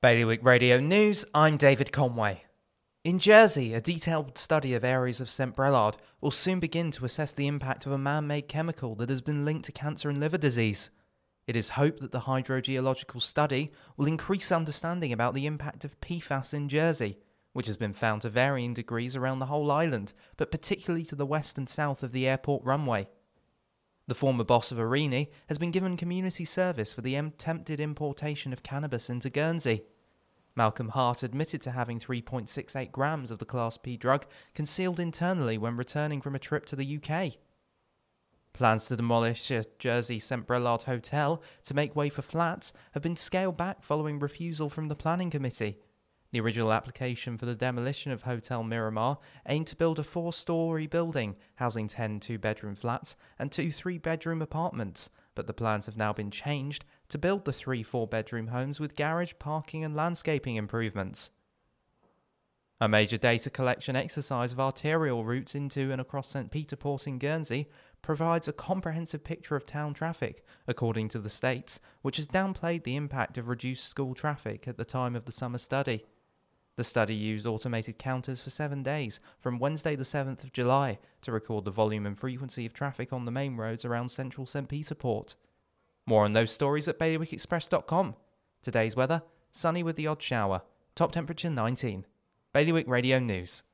Bailiwick Radio News, I'm David Conway. In Jersey, a detailed study of areas of St. Brelade will soon begin to assess the impact of a man made chemical that has been linked to cancer and liver disease. It is hoped that the hydrogeological study will increase understanding about the impact of PFAS in Jersey, which has been found to varying degrees around the whole island, but particularly to the west and south of the airport runway. The former boss of Aurigny has been given community service for the attempted importation of cannabis into Guernsey. Malcolm Hart admitted to having 3.68 grams of the Class B drug concealed internally when returning from a trip to the UK. Plans to demolish a Jersey St. Brelade hotel to make way for flats have been scaled back following refusal from the planning committee. The original application for the demolition of Hotel Miramar aimed to build a four story building housing 10 two bedroom flats and two three bedroom apartments, but the plans have now been changed to build the three four bedroom homes with garage, parking, and landscaping improvements. A major data collection exercise of arterial routes into and across St. Peter Port in Guernsey provides a comprehensive picture of town traffic, according to the States, which has downplayed the impact of reduced school traffic at the time of the summer study. The study used automated counters for seven days, from Wednesday the 7th of July, to record the volume and frequency of traffic on the main roads around central St. Peter Port. More on those stories at bailiwickexpress.com. Today's weather sunny with the odd shower, top temperature 19. Bailiwick Radio News.